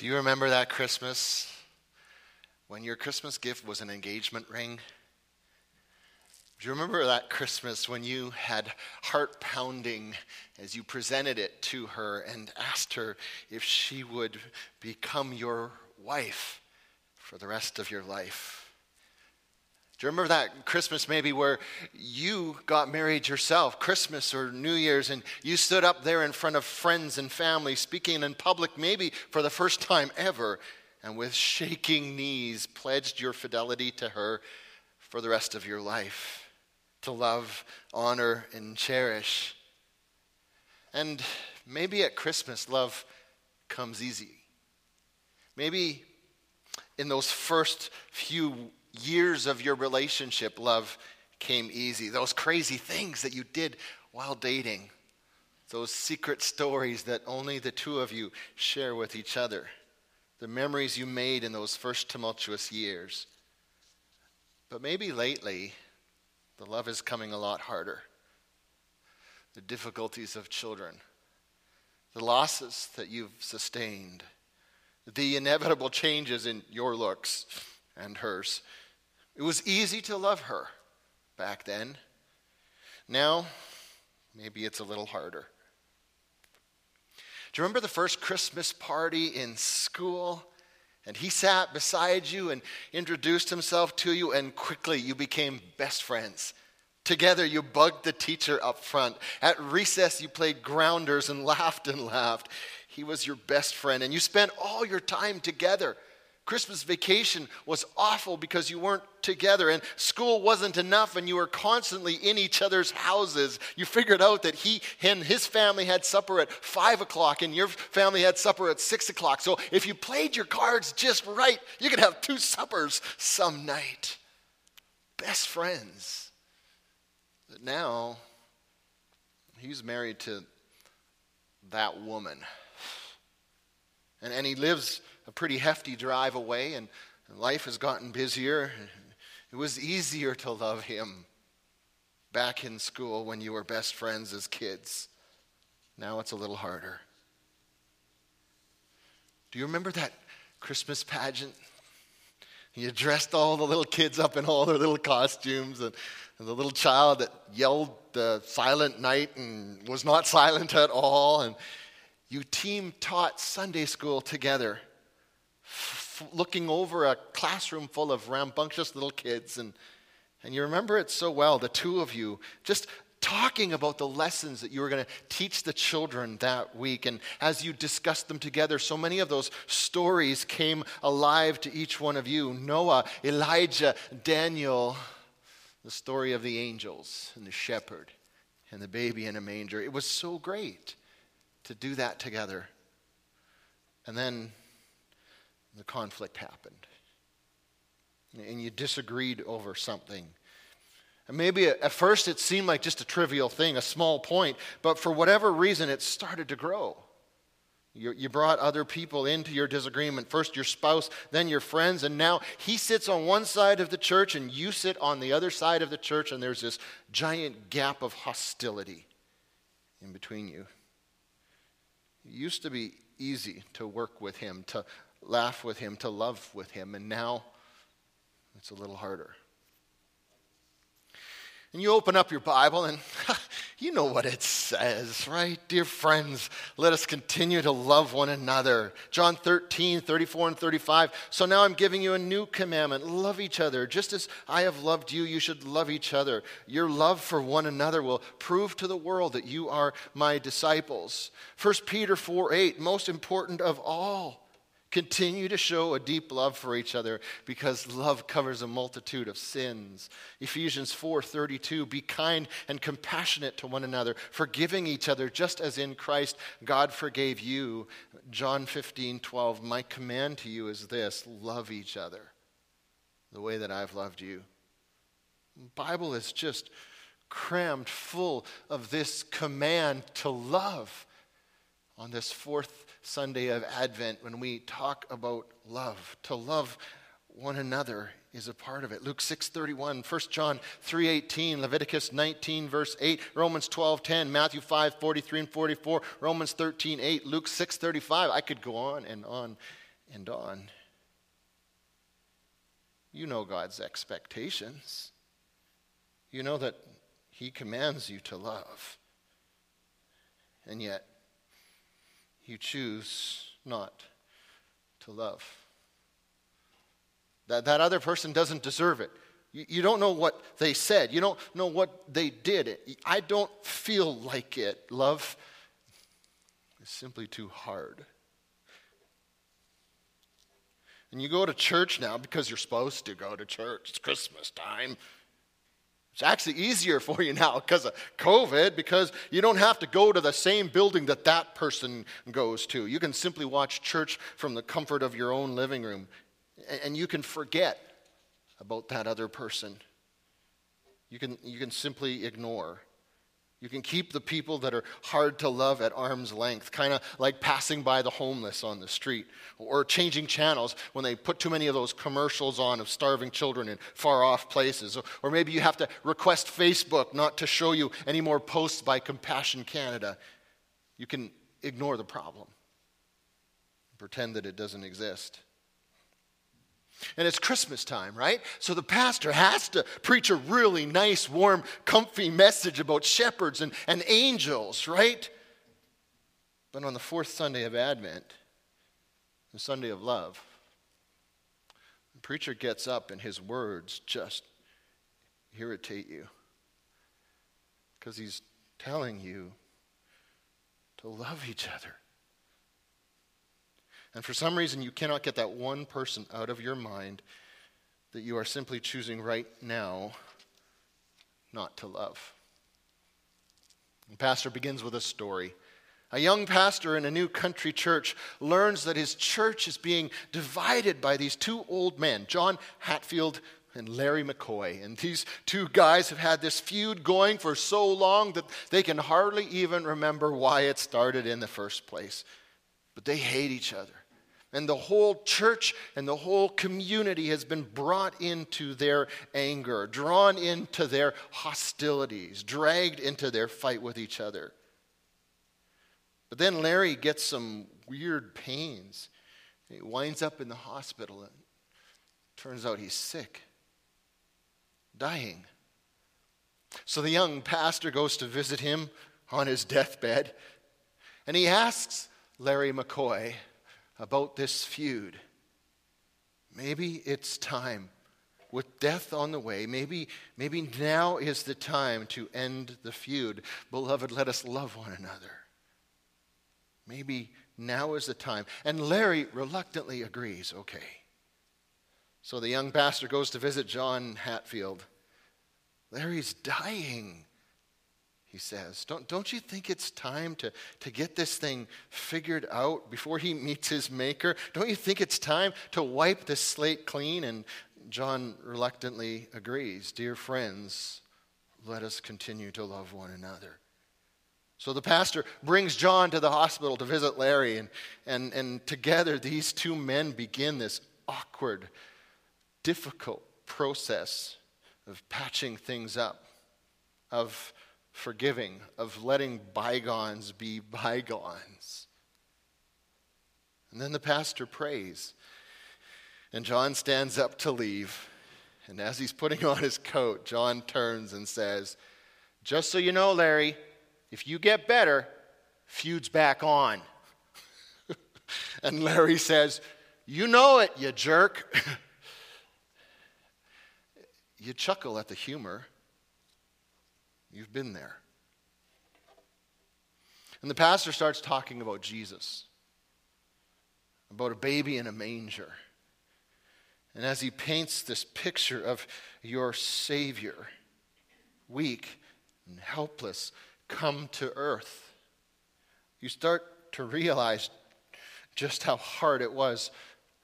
Do you remember that Christmas when your Christmas gift was an engagement ring? Do you remember that Christmas when you had heart pounding as you presented it to her and asked her if she would become your wife for the rest of your life? Do you remember that Christmas maybe where you got married yourself, Christmas or New Year's, and you stood up there in front of friends and family, speaking in public, maybe for the first time ever, and with shaking knees pledged your fidelity to her for the rest of your life to love, honor, and cherish? And maybe at Christmas, love comes easy. Maybe in those first few years of your relationship, love came easy. Those crazy things that you did while dating, those secret stories that only the two of you share with each other, the memories you made in those first tumultuous years. But maybe lately, the love is coming a lot harder. The difficulties of children, the losses that you've sustained, the inevitable changes in your looks and hers. It was easy to love her back then. Now, maybe it's a little harder. Do you remember the first Christmas party in school? And he sat beside you and introduced himself to you, and quickly you became best friends. Together, you bugged the teacher up front. At recess, you played grounders and laughed and laughed. He was your best friend, and you spent all your time together. Christmas vacation was awful because you weren't together and school wasn't enough and you were constantly in each other's houses. You figured out that he and his family had supper at five o'clock and your family had supper at six o'clock. So if you played your cards just right, you could have two suppers some night. Best friends. But now he's married to that woman. And, and he lives a pretty hefty drive away, and life has gotten busier. It was easier to love him back in school when you were best friends as kids. Now it's a little harder. Do you remember that Christmas pageant? You dressed all the little kids up in all their little costumes, and, and the little child that yelled the silent night and was not silent at all, and you team taught Sunday school together looking over a classroom full of rambunctious little kids. And, and you remember it so well, the two of you, just talking about the lessons that you were going to teach the children that week. And as you discussed them together, so many of those stories came alive to each one of you Noah, Elijah, Daniel, the story of the angels and the shepherd and the baby in a manger. It was so great to do that together. And then the conflict happened. And you disagreed over something. And maybe at first it seemed like just a trivial thing, a small point, but for whatever reason it started to grow. You, you, brought other people into your disagreement. First your spouse, then your friends, and now he sits on one side of the church and you sit on the other side of the church, and there's this giant gap of hostility in between you. It used to be easy to work with him, to laugh with him, to love with him, and now it's a little harder. And you open up your Bible and you know what it says, right? Dear friends, let us continue to love one another. John 13, 34 and 35. So now I'm giving you a new commandment love each other. Just as I have loved you, you should love each other. Your love for one another will prove to the world that you are my disciples. 1 Peter 4, 8, most important of all Continue to show a deep love for each other because love covers a multitude of sins. Ephesians 4:32 Be kind and compassionate to one another, forgiving each other just as in Christ God forgave you. John 15:12 My command to you is this, love each other the way that I've loved you. The Bible is just crammed full of this command to love on this fourth Sunday of Advent when we talk about love. To love one another is a part of it. Luke 6:31, 1 John 3:18, Leviticus 19 verse 8, Romans 12:10, Matthew 5:43 and 44, Romans 13:8, Luke 6:35. I could go on and on and on. You know God's expectations. You know that He commands you to love. And yet, you choose not to love. That, that other person doesn't deserve it. You, you don't know what they said, you don't know what they did. I don't feel like it. Love is simply too hard. And you go to church now because you're supposed to go to church. It's Christmas time. It's actually easier for you now because of COVID, because you don't have to go to the same building that that person goes to. You can simply watch church from the comfort of your own living room, and you can forget about that other person. You can, you can simply ignore. You can keep the people that are hard to love at arm's length, kind of like passing by the homeless on the street, or changing channels when they put too many of those commercials on of starving children in far off places. Or maybe you have to request Facebook not to show you any more posts by Compassion Canada. You can ignore the problem, pretend that it doesn't exist. And it's Christmas time, right? So the pastor has to preach a really nice, warm, comfy message about shepherds and, and angels, right? But on the fourth Sunday of Advent, the Sunday of love, the preacher gets up and his words just irritate you because he's telling you to love each other. And for some reason, you cannot get that one person out of your mind that you are simply choosing right now not to love. The pastor begins with a story. A young pastor in a new country church learns that his church is being divided by these two old men, John Hatfield and Larry McCoy. And these two guys have had this feud going for so long that they can hardly even remember why it started in the first place. But they hate each other. And the whole church and the whole community has been brought into their anger, drawn into their hostilities, dragged into their fight with each other. But then Larry gets some weird pains. He winds up in the hospital and turns out he's sick, dying. So the young pastor goes to visit him on his deathbed, and he asks Larry McCoy, about this feud. Maybe it's time. With death on the way, maybe, maybe now is the time to end the feud. Beloved, let us love one another. Maybe now is the time. And Larry reluctantly agrees, okay. So the young pastor goes to visit John Hatfield. Larry's dying he says. Don't, don't you think it's time to, to get this thing figured out before he meets his maker? Don't you think it's time to wipe the slate clean? And John reluctantly agrees. Dear friends, let us continue to love one another. So the pastor brings John to the hospital to visit Larry, and, and, and together these two men begin this awkward, difficult process of patching things up, of forgiving, of letting bygones be bygones. And then the pastor prays. And John stands up to leave. And as he's putting on his coat, John turns and says, Just so you know, Larry, if you get better, feud's back on. and Larry says, You know it, you jerk. you chuckle at the humor. You've been there. And the pastor starts talking about Jesus, about a baby in a manger. And as he paints this picture of your Savior, weak and helpless, come to earth, you start to realize just how hard it was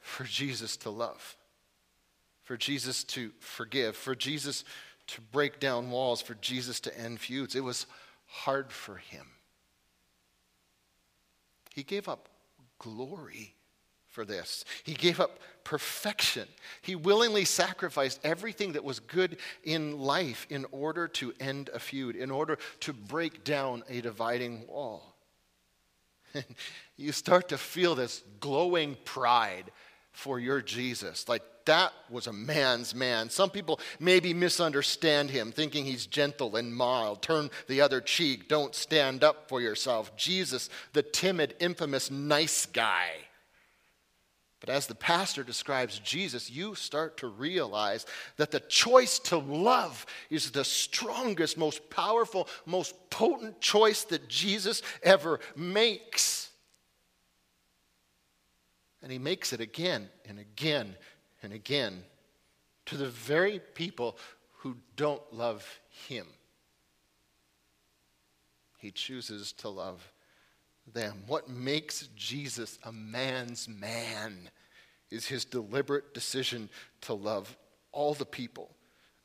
for Jesus to love, for Jesus to forgive, for Jesus to break down walls, for Jesus to end feuds. It was hard for him. He gave up glory for this. He gave up perfection. He willingly sacrificed everything that was good in life in order to end a feud, in order to break down a dividing wall. you start to feel this glowing pride for your Jesus. Like that was a man's man. Some people maybe misunderstand him, thinking he's gentle and mild. Turn the other cheek. Don't stand up for yourself. Jesus, the timid, infamous, nice guy. But as the pastor describes Jesus, you start to realize that the choice to love is the strongest, most powerful, most potent choice that Jesus ever makes. And he makes it again and again and again to the very people who don't love him. He chooses to love them. What makes Jesus a man's man is his deliberate decision to love all the people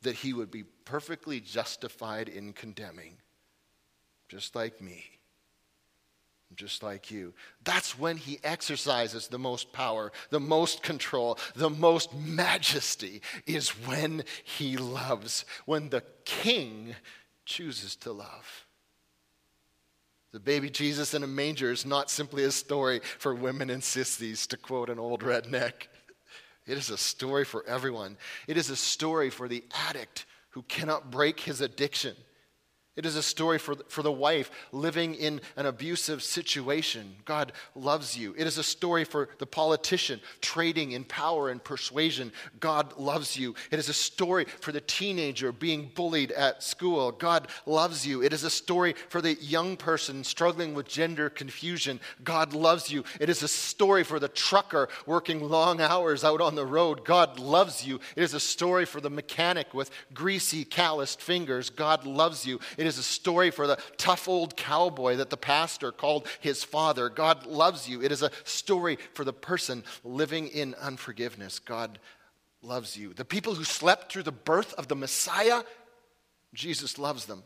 that he would be perfectly justified in condemning, just like me, just like you. That's when he exercises the most power, the most control, the most majesty, is when he loves, when the king chooses to love. The baby Jesus in a manger is not simply a story for women and sissies, to quote an old redneck. It is a story for everyone. It is a story for the addict who cannot break his addiction. It is a story for, for the wife living in an abusive situation. God loves you. It is a story for the politician trading in power and persuasion. God loves you. It is a story for the teenager being bullied at school. God loves you. It is a story for the young person struggling with gender confusion. God loves you. It is a story for the trucker working long hours out on the road. God loves you. It is a story for the mechanic with greasy, calloused fingers. God loves you. It is a story for the tough old cowboy that the pastor called his father. God loves you. It is a story for the person living in unforgiveness. God loves you. The people who slept through the birth of the Messiah, Jesus loves them.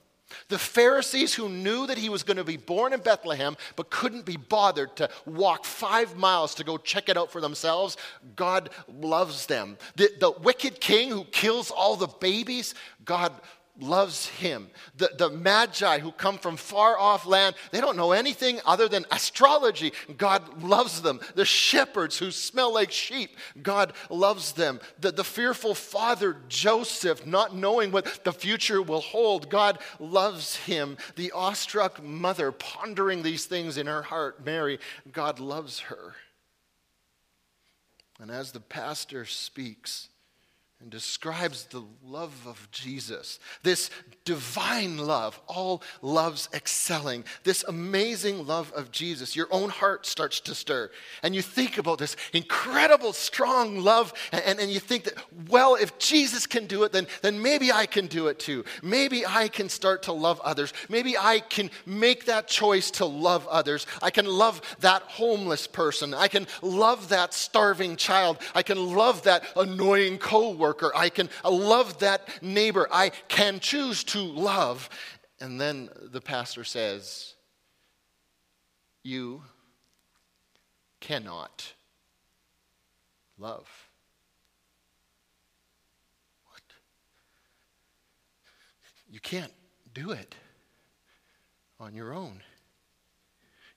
The Pharisees who knew that he was going to be born in Bethlehem but couldn't be bothered to walk five miles to go check it out for themselves, God loves them. The, the wicked king who kills all the babies, God loves him. The, the magi who come from far off land, they don't know anything other than astrology. God loves them. The shepherds who smell like sheep, God loves them. The, the fearful father Joseph, not knowing what the future will hold, God loves him. The awestruck mother pondering these things in her heart, Mary, God loves her. And as the pastor speaks, and describes the love of Jesus, this divine love, all loves excelling, this amazing love of Jesus. Your own heart starts to stir. And you think about this incredible, strong love, and, and, you think that, well, if Jesus can do it, then, then maybe I can do it too. Maybe I can start to love others. Maybe I can make that choice to love others. I can love that homeless person. I can love that starving child. I can love that annoying coworker coworker. I can love that neighbor. I can choose to love. And then the pastor says, You cannot love. What? You can't do it on your own.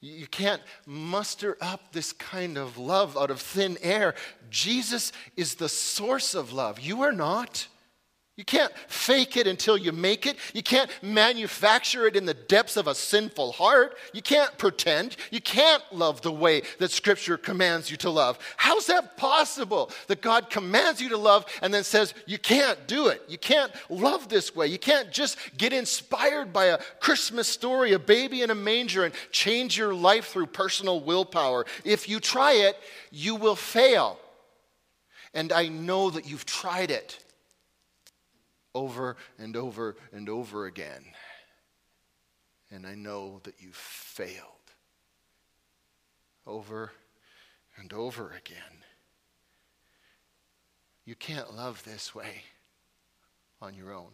You can't muster up this kind of love out of thin air. Jesus is the source of love. You are not. You can't fake it until you make it. You can't manufacture it in the depths of a sinful heart. You can't pretend. You can't love the way that Scripture commands you to love. How's that possible? That God commands you to love and then says, you can't do it. You can't love this way. You can't just get inspired by a Christmas story, a baby in a manger, and change your life through personal willpower. If you try it, you will fail. And I know that you've tried it over and over and over again. And I know that you failed over and over again. You can't love this way on your own.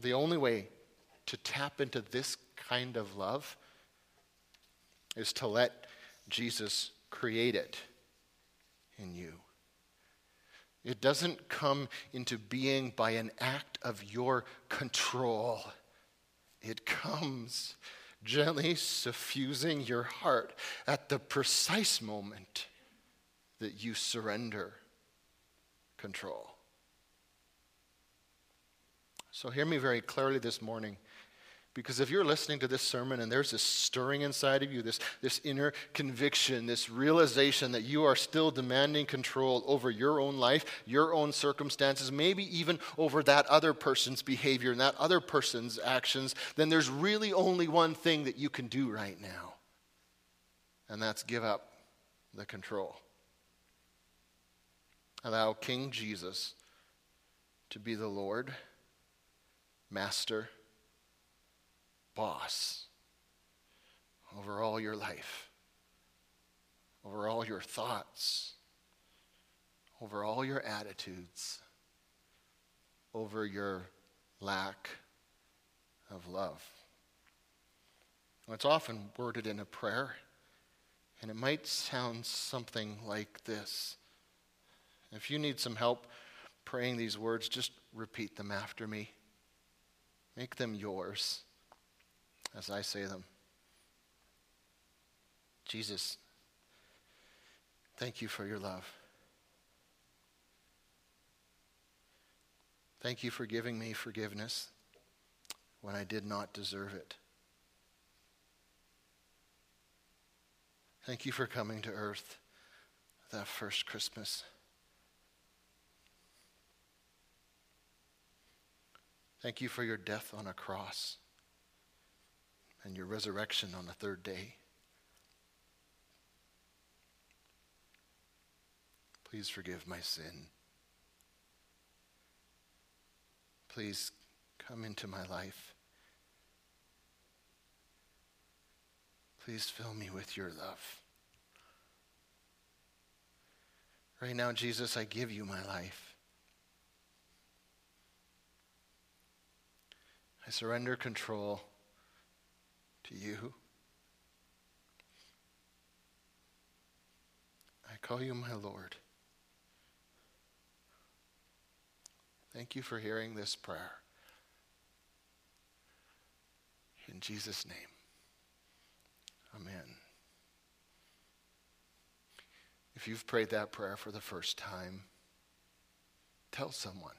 The only way to tap into this kind of love is to let Jesus create it in you. It doesn't come into being by an act of your control. It comes gently suffusing your heart at the precise moment that you surrender control. So, hear me very clearly this morning. Because if you're listening to this sermon and there's this stirring inside of you, this, this inner conviction, this realization that you are still demanding control over your own life, your own circumstances, maybe even over that other person's behavior and that other person's actions, then there's really only one thing that you can do right now. And that's give up the control. Allow King Jesus to be the Lord, Master, boss over all your life, over all your thoughts, over all your attitudes, over your lack of love. it's often worded in a prayer, and it might sound something like this. If you need some help praying these words, just repeat them after me. Make them yours as I say them. Jesus, thank you for your love. Thank you for giving me forgiveness when I did not deserve it. Thank you for coming to earth that first Christmas. Thank you for your death on a cross and your resurrection on the third day. Please forgive my sin. Please come into my life. Please fill me with your love. Right now, Jesus, I give you my life. I surrender control to you. I call you my Lord. Thank you for hearing this prayer. In Jesus' name, amen. If you've prayed that prayer for the first time, tell someone.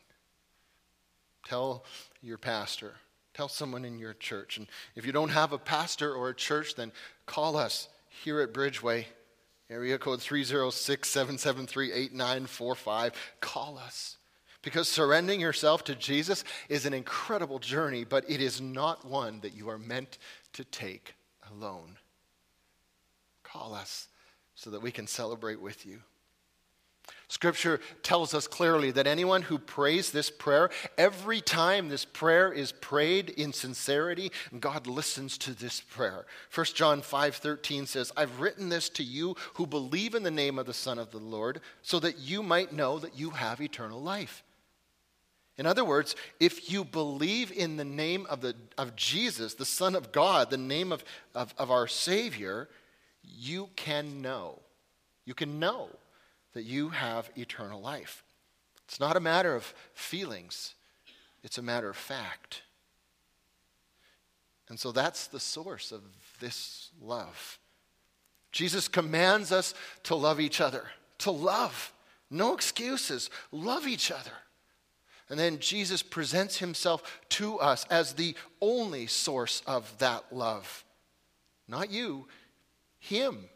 Tell your pastor. Tell someone in your church. And if you don't have a pastor or a church, then call us here at Bridgeway, area code 306 773 8945. Call us. Because surrendering yourself to Jesus is an incredible journey, but it is not one that you are meant to take alone. Call us so that we can celebrate with you. Scripture tells us clearly that anyone who prays this prayer, every time this prayer is prayed in sincerity, God listens to this prayer. 1 John 5:13 says, "I've written this to you who believe in the name of the Son of the Lord, so that you might know that you have eternal life." In other words, if you believe in the name of, the, of Jesus, the Son of God, the name of, of, of our Savior, you can know. You can know that you have eternal life. It's not a matter of feelings, it's a matter of fact. And so that's the source of this love. Jesus commands us to love each other, to love. No excuses. Love each other. And then Jesus presents himself to us as the only source of that love. Not you, him.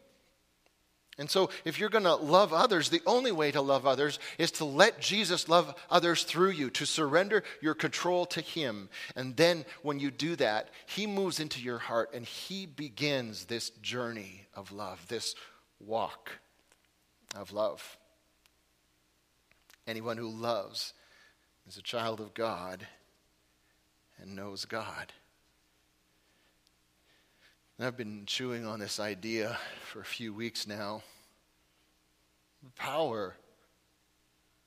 And so, if you're going to love others, the only way to love others is to let Jesus love others through you, to surrender your control to Him. And then, when you do that, He moves into your heart and He begins this journey of love, this walk of love. Anyone who loves is a child of God and knows God. I've been chewing on this idea for a few weeks now. The power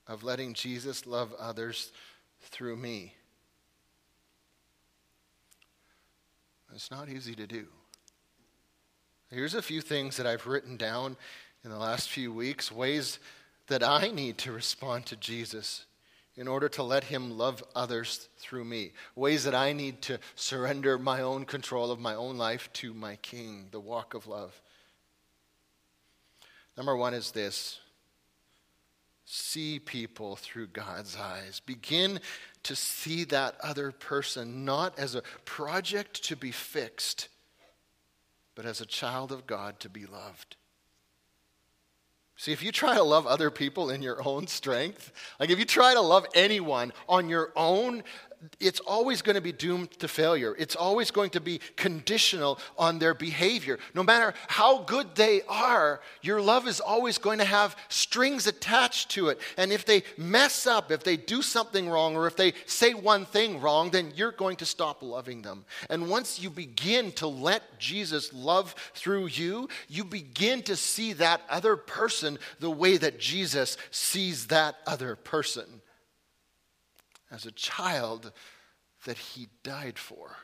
of letting Jesus love others through me. It's not easy to do. Here's a few things that I've written down in the last few weeks, ways that I need to respond to Jesus in order to let Him love others through me. Ways that I need to surrender my own control of my own life to my King, the walk of love. Number one is this see people through God's eyes. Begin to see that other person not as a project to be fixed, but as a child of God to be loved. See, if you try to love other people in your own strength, like if you try to love anyone on your own, it's always going to be doomed to failure. It's always going to be conditional on their behavior. No matter how good they are, your love is always going to have strings attached to it. And if they mess up, if they do something wrong, or if they say one thing wrong, then you're going to stop loving them. And once you begin to let Jesus love through you, you begin to see that other person the way that Jesus sees that other person as a child that he died for.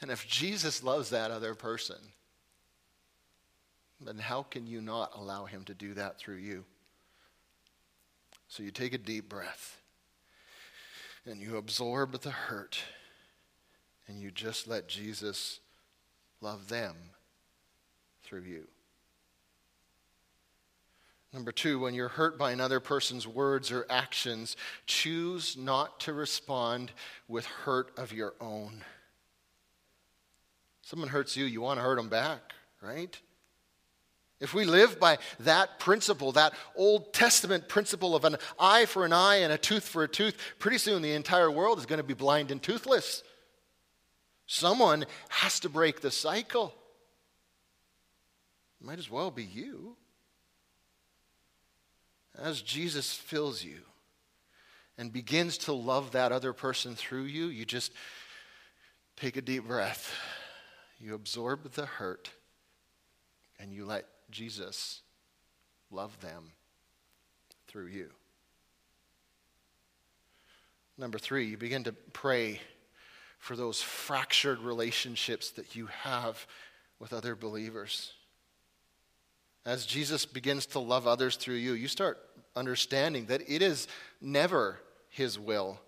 And if Jesus loves that other person, then how can you not allow him to do that through you? So you take a deep breath and you absorb the hurt and you just let Jesus love them through you. Number two, when you're hurt by another person's words or actions, choose not to respond with hurt of your own. Someone hurts you, you want to hurt them back, right? If we live by that principle, that Old Testament principle of an eye for an eye and a tooth for a tooth, pretty soon the entire world is going to be blind and toothless. Someone has to break the cycle. Might as well be you as Jesus fills you and begins to love that other person through you, you just take a deep breath. You absorb the hurt and you let Jesus love them through you. Number three, you begin to pray for those fractured relationships that you have with other believers. As Jesus begins to love others through you, you start understanding that it is never his will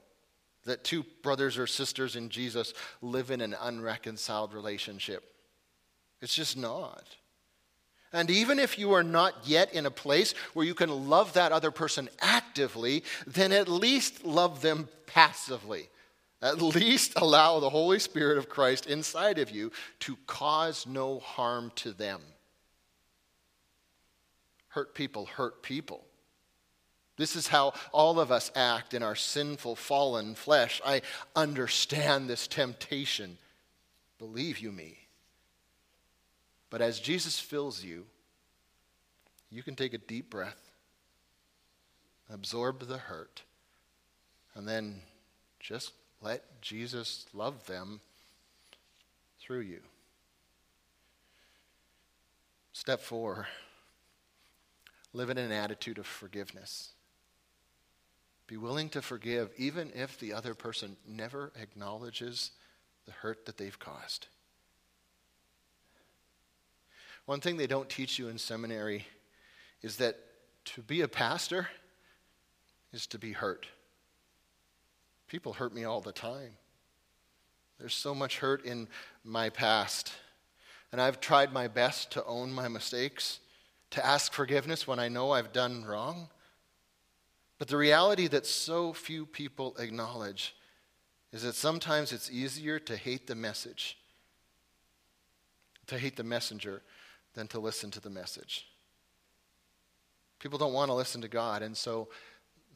that two brothers or sisters in Jesus live in an unreconciled relationship. It's just not. And even if you are not yet in a place where you can love that other person actively, then at least love them passively. At least allow the Holy Spirit of Christ inside of you to cause no harm to them. Hurt people hurt people. This is how all of us act in our sinful, fallen flesh. I understand this temptation. Believe you me. But as Jesus fills you, you can take a deep breath, absorb the hurt, and then just let Jesus love them through you. Step four live in an attitude of forgiveness. Be willing to forgive even if the other person never acknowledges the hurt that they've caused. One thing they don't teach you in seminary is that to be a pastor is to be hurt. People hurt me all the time. There's so much hurt in my past. And I've tried my best to own my mistakes, to ask forgiveness when I know I've done wrong. But the reality that so few people acknowledge is that sometimes it's easier to hate the message, to hate the messenger, than to listen to the message. People don't want to listen to God, and so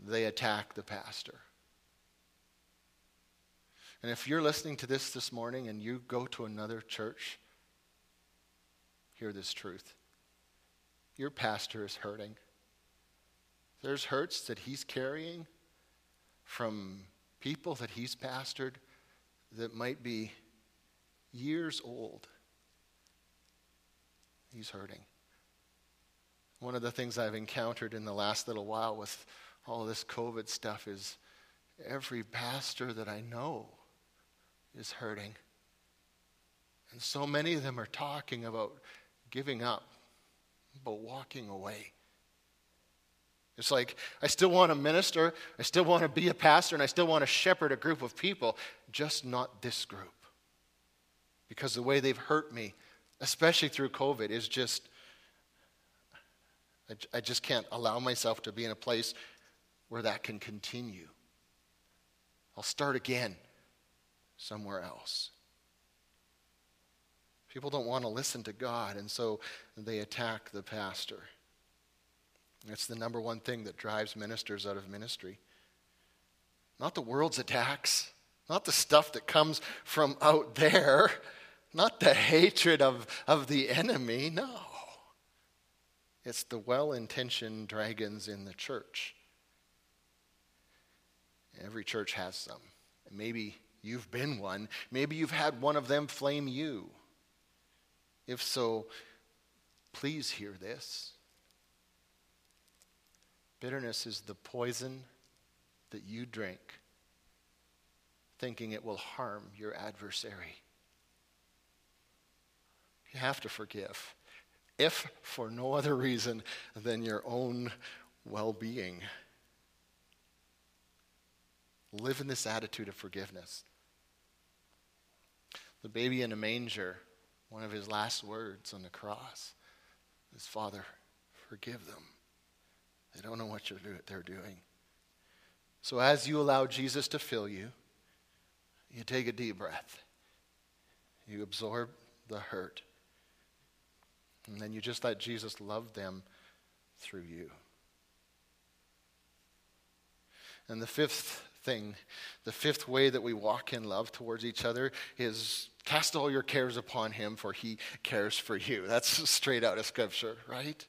they attack the pastor. And if you're listening to this this morning and you go to another church, hear this truth. Your pastor is hurting. There's hurts that he's carrying from people that he's pastored that might be years old. He's hurting. One of the things I've encountered in the last little while with all this COVID stuff is every pastor that I know is hurting. And so many of them are talking about giving up, but walking away. It's like, I still want to minister, I still want to be a pastor, and I still want to shepherd a group of people, just not this group. Because the way they've hurt me, especially through COVID, is just, I, I just can't allow myself to be in a place where that can continue. I'll start again somewhere else. People don't want to listen to God, and so they attack the pastor. It's the number one thing that drives ministers out of ministry. Not the world's attacks, not the stuff that comes from out there, not the hatred of, of the enemy. No. It's the well intentioned dragons in the church. Every church has some. Maybe you've been one. Maybe you've had one of them flame you. If so, please hear this. Bitterness is the poison that you drink, thinking it will harm your adversary. You have to forgive, if for no other reason than your own well being. Live in this attitude of forgiveness. The baby in a manger, one of his last words on the cross is Father, forgive them. They don't know what they're doing. So, as you allow Jesus to fill you, you take a deep breath. You absorb the hurt. And then you just let Jesus love them through you. And the fifth thing, the fifth way that we walk in love towards each other is cast all your cares upon him, for he cares for you. That's straight out of Scripture, right?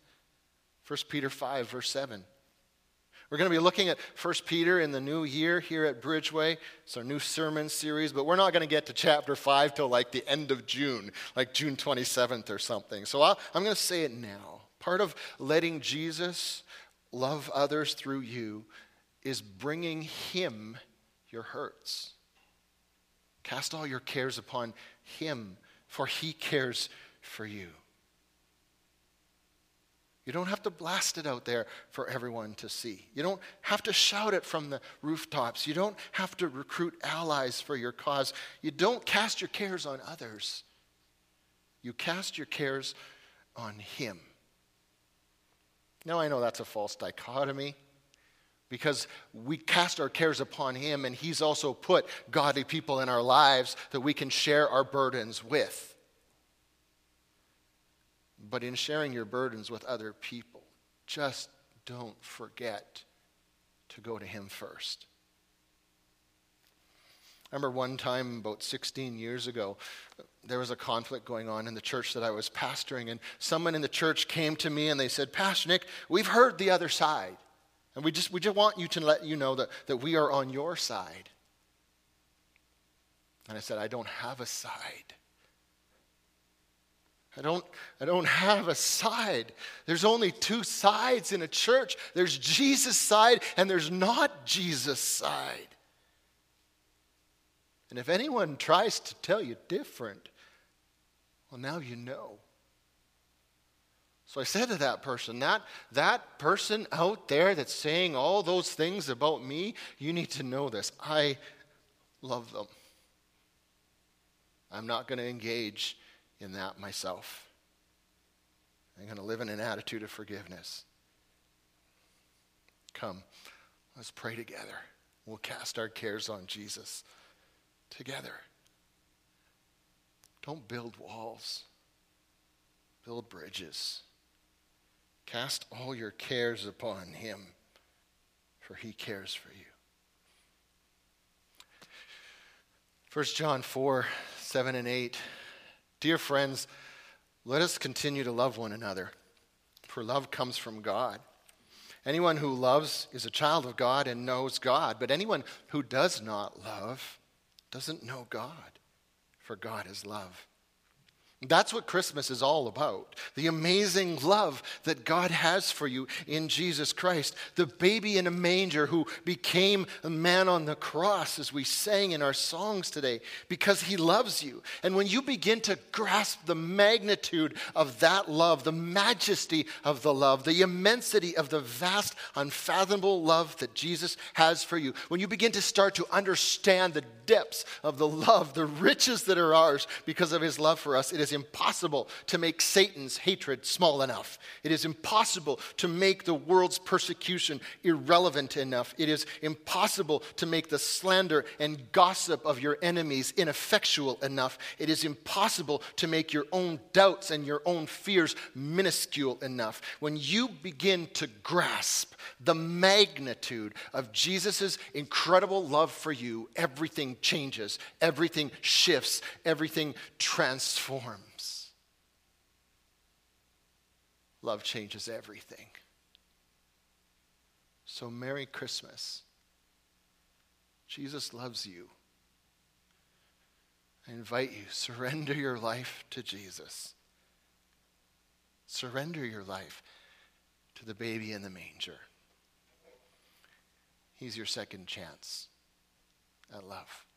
1 Peter 5, verse 7. We're going to be looking at 1 Peter in the new year here at Bridgeway. It's our new sermon series, but we're not going to get to chapter 5 till like the end of June, like June 27th or something. So i am going to say it now. Part of letting Jesus love others through you is bringing Him your hurts. Cast all your cares upon Him, for He cares for you. You don't have to blast it out there for everyone to see. You don't have to shout it from the rooftops. You don't have to recruit allies for your cause. You don't cast your cares on others. You cast your cares on Him. Now, I know that's a false dichotomy because we cast our cares upon Him, and He's also put godly people in our lives that we can share our burdens with but in sharing your burdens with other people, just don't forget to go to Him first. I remember one time, about 16 years ago, there was a conflict going on in the church that I was pastoring, and someone in the church came to me and they said, Pastor Nick, we've heard the other side, and we just, we just want you to let you know that, that we are on your side. And I said, I don't have a side. I don't, I don't have a side. There's only two sides in a church there's Jesus' side, and there's not Jesus' side. And if anyone tries to tell you different, well, now you know. So I said to that person, that, that person out there that's saying all those things about me, you need to know this. I love them. I'm not going to engage in that myself. I'm going to live in an attitude of forgiveness. Come, let's pray together. We'll cast our cares on Jesus together. Don't build walls, build bridges. Cast all your cares upon Him, for He cares for you. 1 John 4 7 and 8 Dear friends, let us continue to love one another, for love comes from God. Anyone who loves is a child of God and knows God, but anyone who does not love doesn't know God, for God is love. That's what Christmas is all about. The amazing love that God has for you in Jesus Christ. The baby in a manger who became a man on the cross, as we sang in our songs today, because he loves you. And when you begin to grasp the magnitude of that love, the majesty of the love, the immensity of the vast, unfathomable love that Jesus has for you, when you begin to start to understand the depths of the love, the riches that are ours because of his love for us, it is impossible to make Satan's hatred small enough. It is impossible to make the world's persecution irrelevant enough. It is impossible to make the slander and gossip of your enemies ineffectual enough. It is impossible to make your own doubts and your own fears minuscule enough. When you begin to grasp the magnitude of Jesus' incredible love for you, everything changes, everything shifts, everything transforms. Love changes everything. So, Merry Christmas. Jesus loves you. I invite you, surrender your life to Jesus. Surrender your life to the baby in the manger. He's your second chance at love.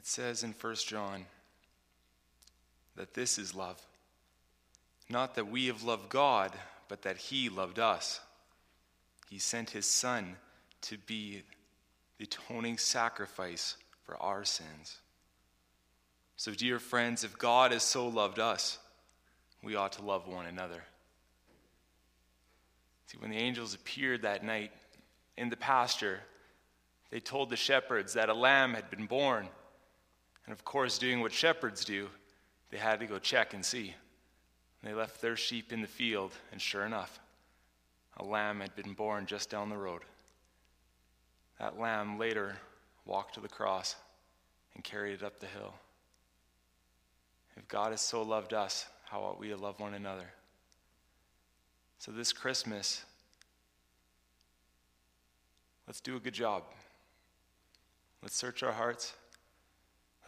It says in 1 John that this is love. Not that we have loved God, but that He loved us. He sent His Son to be the atoning sacrifice for our sins. So, dear friends, if God has so loved us, we ought to love one another. See, when the angels appeared that night in the pasture, they told the shepherds that a lamb had been born and of course, doing what shepherds do, they had to go check and see. They left their sheep in the field, and sure enough, a lamb had been born just down the road. That lamb later walked to the cross and carried it up the hill. If God has so loved us, how ought we to love one another? So, this Christmas, let's do a good job. Let's search our hearts.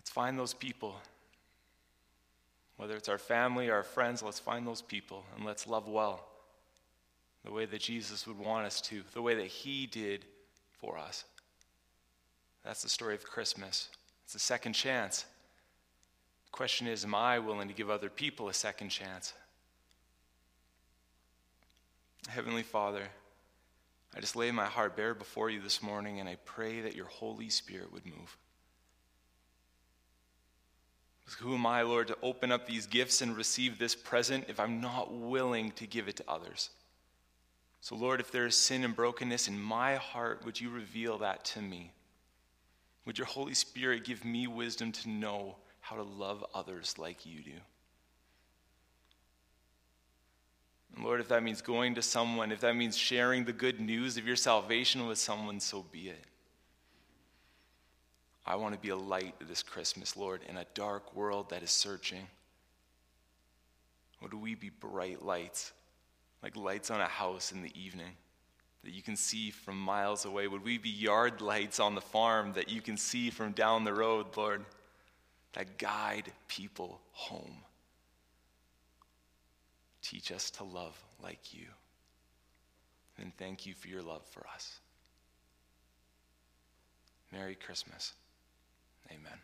Let's find those people, Whether it's our family or our friends, let's find those people and let's love well the way that Jesus would want us to, the way that He did for us. That's the story of Christmas. It's a second chance. The question is Am I willing to give other people a second chance? Heavenly Father, I just lay my heart bare before you this morning and I pray that your Holy Spirit would move. Who am I, Lord, to open up these gifts and receive this present if I'm not willing to give it to others? So, Lord, if there is sin and brokenness in my heart, would you reveal that to me? Would your Holy Spirit give me wisdom to know how to love others like you do? And Lord, if that means going to someone, if that means sharing the good news of your salvation with someone, so be it. I want to be a light this Christmas, Lord, in a dark world that is searching. Would we be bright lights like lights on a house in the evening that you can see from miles away? Would we be yard lights on the farm that you can see from down the road, Lord, that guide people home? Teach us to love like you. And thank you for your love for us. Merry Christmas. Amen.